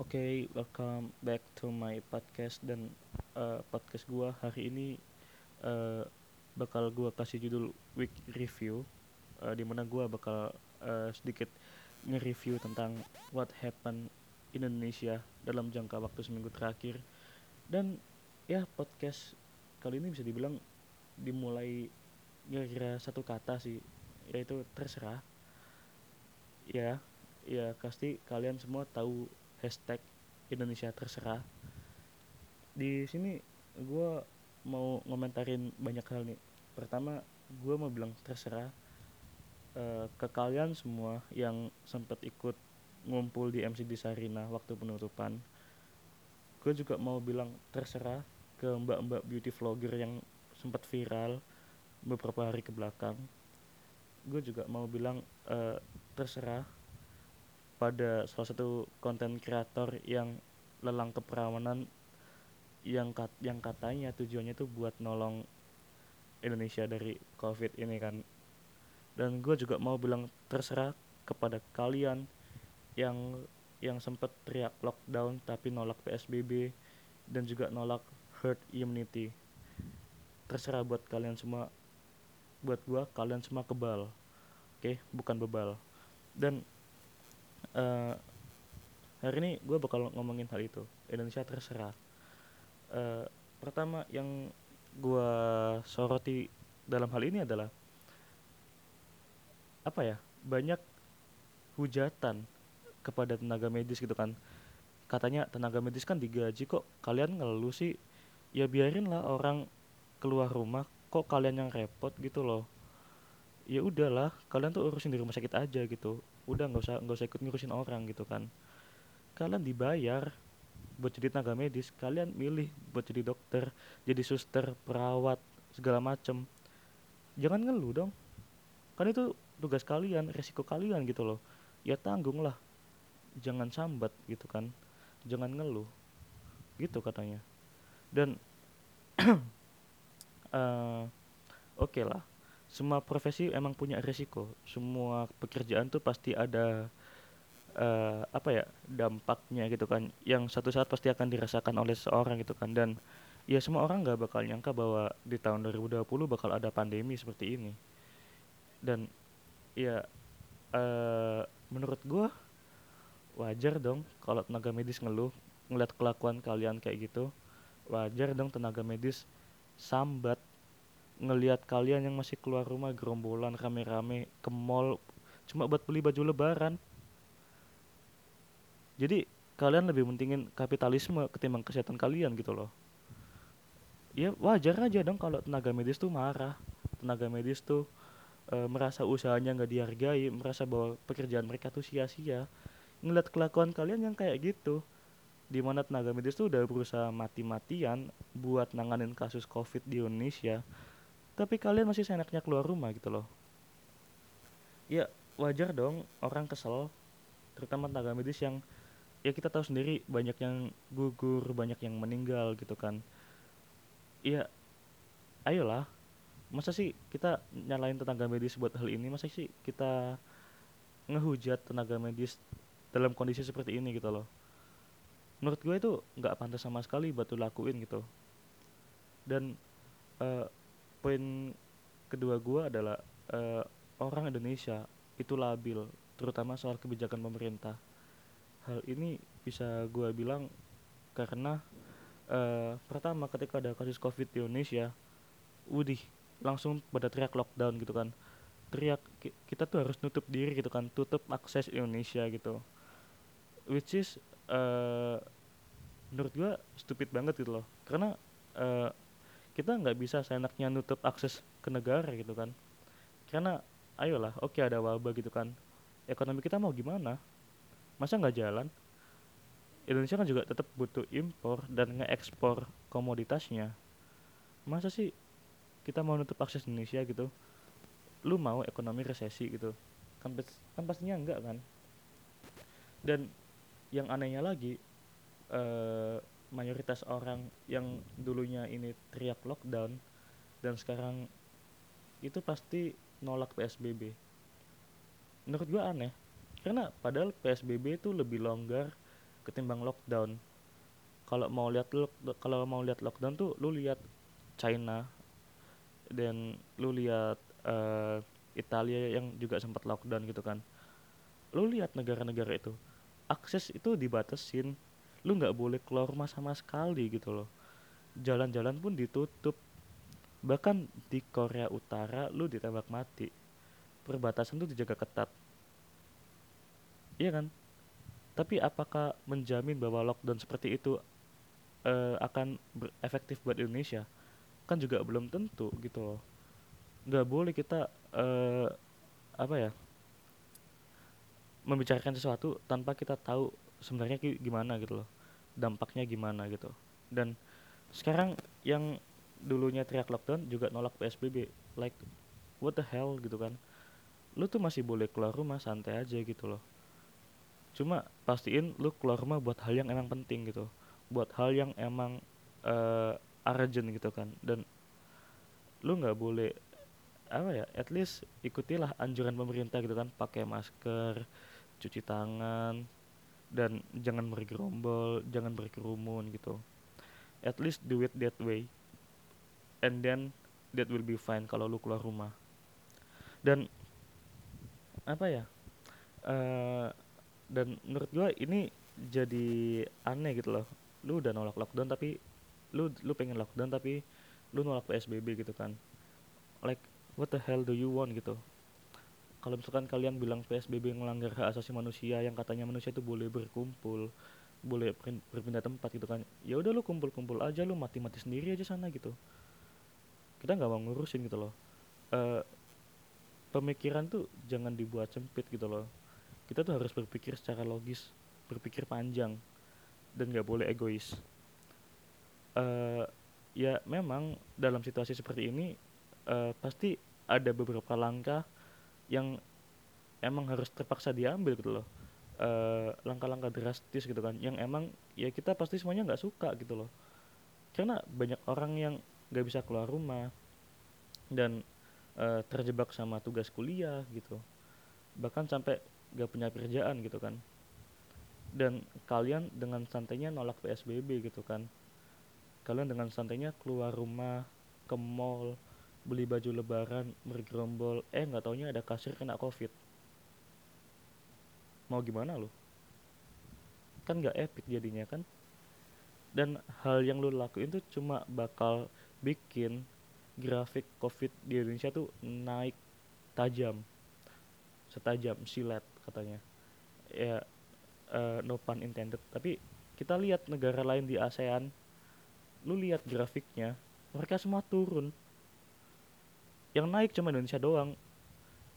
Oke, welcome back to my podcast dan eh, podcast gua hari ini eh, bakal gua kasih judul week review eh, di mana gua bakal eh, sedikit nge-review tentang what happened in Indonesia dalam jangka waktu seminggu terakhir. Dan ya podcast kali ini bisa dibilang dimulai kira-kira satu kata sih yaitu terserah. Ya ya pasti kalian semua tahu hashtag Indonesia terserah. Di sini gue mau ngomentarin banyak hal nih. Pertama gue mau bilang terserah eh, ke kalian semua yang sempat ikut ngumpul di MCD Sarina waktu penutupan. Gue juga mau bilang terserah ke mbak-mbak beauty vlogger yang sempat viral beberapa hari ke belakang gue juga mau bilang eh, terserah pada salah satu konten kreator yang lelang keperawanan yang kat, yang katanya tujuannya itu buat nolong Indonesia dari COVID ini kan. Dan gue juga mau bilang terserah kepada kalian yang yang sempat teriak lockdown tapi nolak PSBB dan juga nolak herd immunity. Terserah buat kalian semua. Buat gue kalian semua kebal. Oke, bukan bebal. Dan eh, hari ini gue bakal ngomongin hal itu. Indonesia terserah. Eh, pertama yang gue soroti dalam hal ini adalah apa ya banyak hujatan kepada tenaga medis gitu kan. Katanya tenaga medis kan digaji kok kalian ngeluh sih. Ya biarin lah orang keluar rumah kok kalian yang repot gitu loh ya udahlah kalian tuh urusin di rumah sakit aja gitu. Udah nggak usah nggak usah ikut ngurusin orang gitu kan. Kalian dibayar buat jadi tenaga medis kalian milih buat jadi dokter jadi suster perawat segala macem. Jangan ngeluh dong. Kan itu tugas kalian resiko kalian gitu loh. Ya tanggung lah jangan sambat gitu kan. Jangan ngeluh. Gitu katanya. Dan eh oke lah semua profesi emang punya resiko semua pekerjaan tuh pasti ada eh apa ya dampaknya gitu kan. Yang satu saat pasti akan dirasakan oleh seseorang gitu kan. Dan ya semua orang nggak bakal nyangka bahwa di tahun 2020 bakal ada pandemi seperti ini. Dan ya eh menurut gua wajar dong kalau tenaga medis ngeluh ngeliat kelakuan kalian kayak gitu. Wajar dong tenaga medis sambat ngelihat kalian yang masih keluar rumah gerombolan rame-rame ke mall cuma buat beli baju lebaran. Jadi kalian lebih mentingin kapitalisme ketimbang kesehatan kalian gitu loh. Ya wajar aja dong kalau tenaga medis tuh marah. Tenaga medis tuh e, merasa usahanya nggak dihargai merasa bahwa pekerjaan mereka tuh sia-sia. Ngeliat kelakuan kalian yang kayak gitu di mana tenaga medis tuh udah berusaha mati-matian buat nanganin kasus covid di Indonesia tapi kalian masih seenaknya keluar rumah gitu loh. Ya wajar dong orang kesel terutama tenaga medis yang ya kita tahu sendiri banyak yang gugur banyak yang meninggal gitu kan. Ya ayolah masa sih kita nyalain tenaga medis buat hal ini? Masa sih kita ngehujat tenaga medis dalam kondisi seperti ini gitu loh? Menurut gue itu nggak pantas sama sekali buat lo lakuin gitu. Dan eh, poin kedua gue adalah eh, orang Indonesia itu labil terutama soal kebijakan pemerintah. Hal ini bisa gue bilang karena eh, pertama ketika ada kasus covid di Indonesia udih langsung pada teriak lockdown gitu kan. Teriak "Ki- kita tuh harus nutup diri gitu kan tutup akses Indonesia gitu. Which is eh menurut gua stupid banget gitu loh. Karena eh kita nggak bisa seenaknya nutup akses ke negara gitu kan. Karena ayolah oke ada wabah gitu kan. Ekonomi kita mau gimana? Masa nggak jalan? Indonesia kan juga tetap butuh impor dan ngeekspor komoditasnya. Masa sih kita mau nutup akses Indonesia gitu? Lu mau ekonomi resesi gitu? Kan kan pastinya enggak kan? Dan yang anehnya lagi eh mayoritas orang yang dulunya ini teriak lockdown dan sekarang itu pasti nolak PSBB menurut gua aneh karena padahal PSBB itu lebih longgar ketimbang lockdown. Kalau mau lihat kalau mau lihat lockdown tuh lu lihat China dan lu lihat uh, Italia yang juga sempat lockdown gitu kan. Lu lihat negara-negara itu akses itu dibatasin lu nggak boleh keluar rumah sama sekali gitu loh. Jalan-jalan pun ditutup. Bahkan di Korea Utara lu ditembak mati. Perbatasan tuh dijaga ketat. Iya kan? Tapi apakah menjamin bahwa lockdown seperti itu uh, akan efektif buat Indonesia? Kan juga belum tentu gitu loh. Nggak boleh kita uh, apa ya membicarakan sesuatu tanpa kita tahu sebenarnya gimana gitu loh dampaknya gimana gitu. Dan sekarang yang dulunya teriak lockdown juga nolak PSBB like what the hell gitu kan. Lu tuh masih boleh keluar rumah santai aja gitu loh. Cuma pastiin lu keluar rumah buat hal yang emang penting gitu buat hal yang emang uh, urgent gitu kan. Dan lu nggak boleh apa ya at least ikutilah anjuran pemerintah gitu kan pakai masker cuci tangan dan jangan bergerombol jangan berkerumun gitu. At least do it that way and then that will be fine kalau lu keluar rumah. Dan apa ya uh, dan menurut gue ini jadi aneh gitu loh. Lu udah nolak lockdown tapi lu lu pengen lockdown tapi lu nolak psbb gitu kan. Like what the hell do you want? gitu. Kalau misalkan kalian bilang PSBB melanggar hak asasi manusia yang katanya manusia itu boleh berkumpul boleh berpindah tempat gitu kan ya udah lu kumpul-kumpul aja lu mati-mati sendiri aja sana gitu. Kita nggak mau ngurusin gitu loh. Uh, pemikiran tuh jangan dibuat sempit gitu loh. Kita tuh harus berpikir secara logis berpikir panjang dan nggak boleh egois. Uh, ya memang dalam situasi seperti ini uh, pasti ada beberapa langkah yang emang harus terpaksa diambil gitu loh. Langkah-langkah uh, drastis gitu kan yang emang ya kita pasti semuanya nggak suka gitu loh. Karena banyak orang yang nggak bisa keluar rumah dan uh, terjebak sama tugas kuliah gitu. Bahkan sampai gak punya kerjaan gitu kan. Dan kalian dengan santainya nolak PSBB gitu kan. Kalian dengan santainya keluar rumah ke mall beli baju lebaran bergerombol eh nggak taunya ada kasir kena covid. Mau gimana lo kan nggak epic jadinya kan? Dan hal yang lo lakuin tuh cuma bakal bikin grafik covid di Indonesia tuh naik tajam. Setajam silet katanya. Ya uh, no pun intended. Tapi kita lihat negara lain di ASEAN lu lihat grafiknya mereka semua turun yang naik cuma Indonesia doang.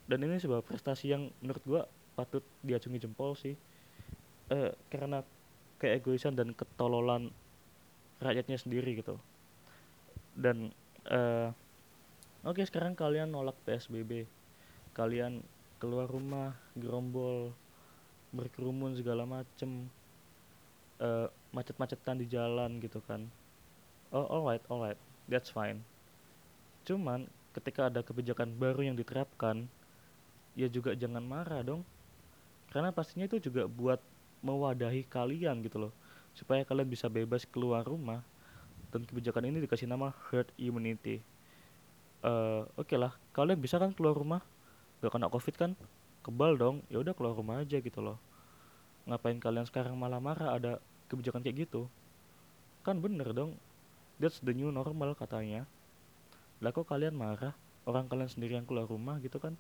Dan ini sebuah prestasi yang menurut gua patut diacungi jempol sih. Uh, karena keegoisan dan ketololan rakyatnya sendiri gitu. Dan uh, oke okay, sekarang kalian nolak PSBB kalian keluar rumah gerombol berkerumun segala macem uh, macet-macetan di jalan gitu kan. Oh alright alright that's fine. Cuman ketika ada kebijakan baru yang diterapkan ya juga jangan marah dong. Karena pastinya itu juga buat mewadahi kalian gitu loh. Supaya kalian bisa bebas keluar rumah dan kebijakan ini dikasih nama herd immunity. Uh, oke okay lah kalian bisa kan keluar rumah? Gak kena covid kan? Kebal dong ya udah keluar rumah aja gitu loh. Ngapain kalian sekarang malah marah ada kebijakan kayak gitu? Kan bener dong. That's the new normal katanya lah kok kalian marah? Orang kalian sendiri yang keluar rumah gitu kan?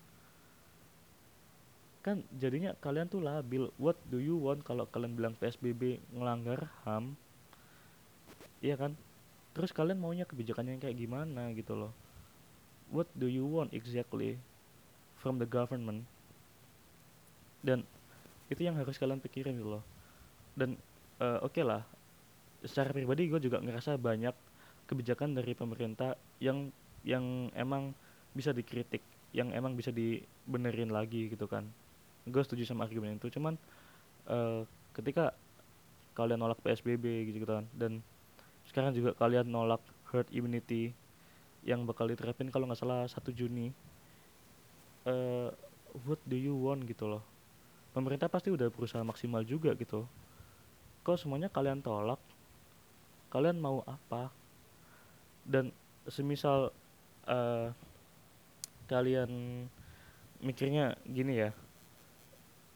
Kan jadinya kalian tuh labil. What do you want kalau kalian bilang PSBB ngelanggar HAM iya kan? Terus kalian maunya kebijakan yang kayak gimana gitu loh? What do you want exactly from the government? Dan itu yang harus kalian pikirin gitu loh. Dan uh, oke okay lah secara pribadi gue juga ngerasa banyak kebijakan dari pemerintah yang yang emang bisa dikritik yang emang bisa dibenerin lagi gitu kan. Gue setuju sama argumen itu cuman uh, ketika kalian nolak PSBB gitu kan dan sekarang juga kalian nolak herd immunity yang bakal diterapin kalau nggak salah satu Juni uh, what do you want gitu loh. Pemerintah pasti udah berusaha maksimal juga gitu. Kok semuanya kalian tolak? Kalian mau apa? Dan semisal uh, kalian mikirnya gini ya.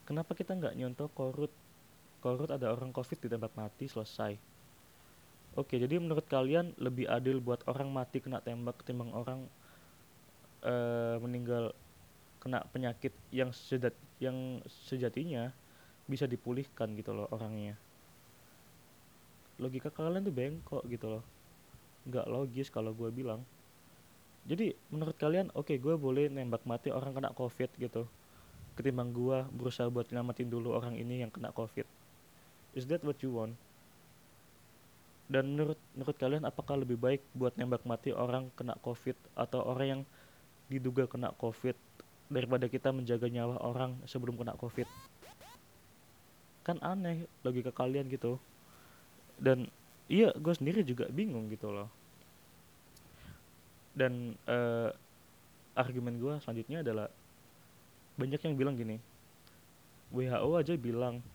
Kenapa kita nggak nyontoh korut? Korut ada orang covid ditembak mati selesai. Oke jadi menurut kalian lebih adil buat orang mati kena tembak ketimbang orang uh, meninggal kena penyakit yang sejat yang sejatinya bisa dipulihkan gitu loh orangnya. Logika kalian tuh bengkok gitu loh. Nggak logis kalau gue bilang jadi menurut kalian oke okay, gue boleh nembak mati orang kena covid gitu. Ketimbang gue berusaha buat nyelamatin dulu orang ini yang kena covid. Is that what you want? Dan menurut menurut kalian apakah lebih baik buat nembak mati orang kena covid atau orang yang diduga kena covid daripada kita menjaga nyawa orang sebelum kena covid? Kan aneh logika kalian gitu. Dan iya gue sendiri juga bingung gitu loh dan uh, argumen gue selanjutnya adalah banyak yang bilang gini WHO aja bilang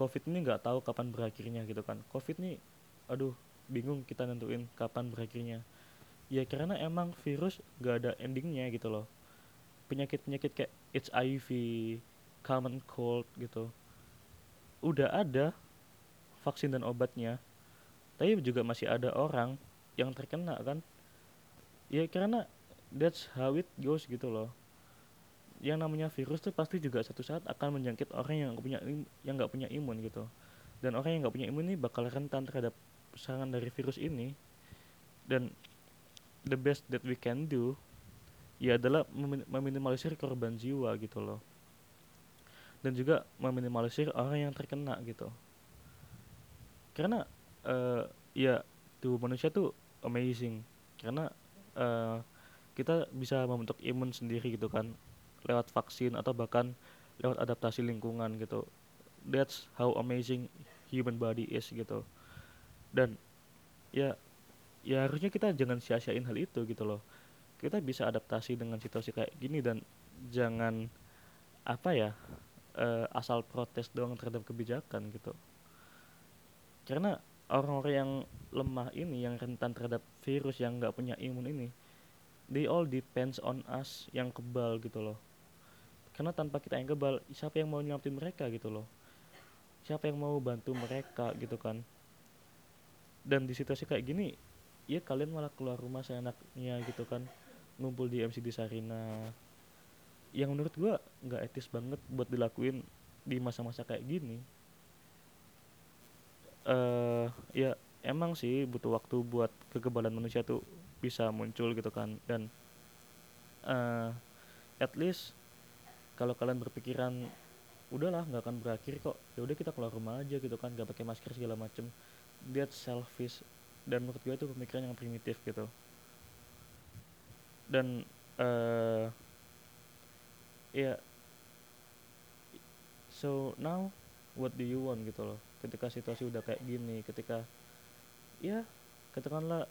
covid ini nggak tahu kapan berakhirnya gitu kan covid ini aduh bingung kita nentuin kapan berakhirnya ya karena emang virus gak ada endingnya gitu loh penyakit-penyakit kayak HIV, common cold gitu. Udah ada vaksin dan obatnya. Tapi juga masih ada orang yang terkena kan. Ya karena that's how it goes gitu loh. Yang namanya virus tuh pasti juga satu saat akan menjangkit orang yang gak punya yang nggak punya imun gitu. Dan orang yang nggak punya imun ini bakal rentan terhadap serangan dari virus ini. Dan the best that we can do ya adalah meminimalisir korban jiwa gitu loh dan juga meminimalisir orang yang terkena gitu karena uh, ya tubuh manusia tuh amazing karena uh, kita bisa membentuk imun sendiri gitu kan lewat vaksin atau bahkan lewat adaptasi lingkungan gitu. That's how amazing human body is gitu. Dan ya ya harusnya kita jangan sia-siain hal itu gitu loh. Kita bisa adaptasi dengan situasi kayak gini dan jangan apa ya uh, asal protes doang terhadap kebijakan gitu. Karena orang-orang yang lemah ini yang rentan terhadap virus yang nggak punya imun ini they all depends on us yang kebal gitu loh. Karena tanpa kita yang kebal siapa yang mau nyelamatin mereka gitu loh. Siapa yang mau bantu mereka gitu kan. Dan di situasi kayak gini ya kalian malah keluar rumah seenaknya gitu kan. Ngumpul di MCD Sarina. Yang menurut gue nggak etis banget buat dilakuin di masa-masa kayak gini uh, ya emang sih butuh waktu buat kekebalan manusia tuh bisa muncul gitu kan. Dan uh, at least kalau kalian berpikiran udahlah nggak akan berakhir kok. Ya udah kita keluar rumah aja gitu kan nggak pakai masker segala macem. That selfish. Dan menurut gue itu pemikiran yang primitif gitu. Dan uh, ya yeah. so now what do you want gitu loh ketika situasi udah kayak gini ketika ya katakanlah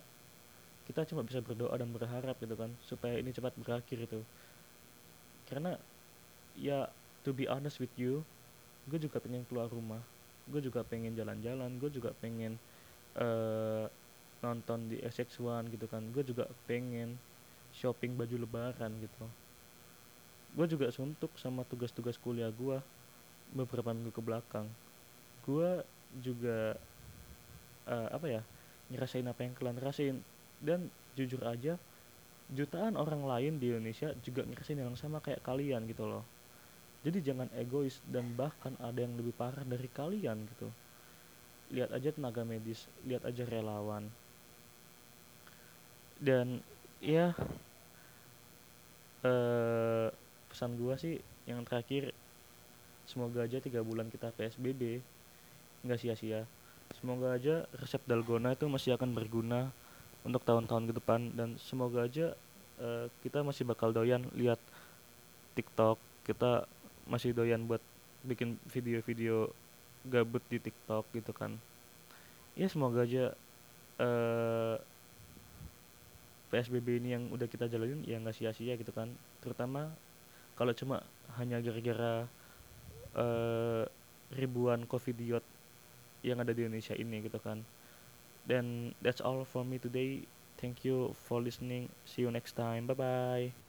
kita cuma bisa berdoa dan berharap gitu kan supaya ini cepat berakhir itu karena ya to be honest with you gue juga pengen keluar rumah gue juga pengen jalan-jalan gue juga pengen uh, nonton di SX1 gitu kan gue juga pengen shopping baju lebaran gitu. Gue juga suntuk sama tugas-tugas kuliah gue beberapa minggu ke belakang gue juga uh, apa ya ngerasain apa yang kalian rasain. Dan jujur aja jutaan orang lain di Indonesia juga ngerasain yang sama kayak kalian gitu loh. Jadi jangan egois dan bahkan ada yang lebih parah dari kalian gitu. Lihat aja tenaga medis lihat aja relawan. Dan ya eh, pesan gua sih yang terakhir semoga aja tiga bulan kita psbb nggak sia-sia. Semoga aja resep dalgona itu masih akan berguna untuk tahun-tahun ke depan. Dan semoga aja uh, kita masih bakal doyan lihat TikTok. Kita masih doyan buat bikin video-video gabut di TikTok gitu kan. Ya semoga aja uh, PSBB ini yang udah kita jalanin ya nggak sia-sia gitu kan. Terutama kalau cuma hanya gara-gara uh, ribuan covidiot yang ada di Indonesia ini gitu kan. Dan that's all for me today. Thank you for listening. See you next time. Bye bye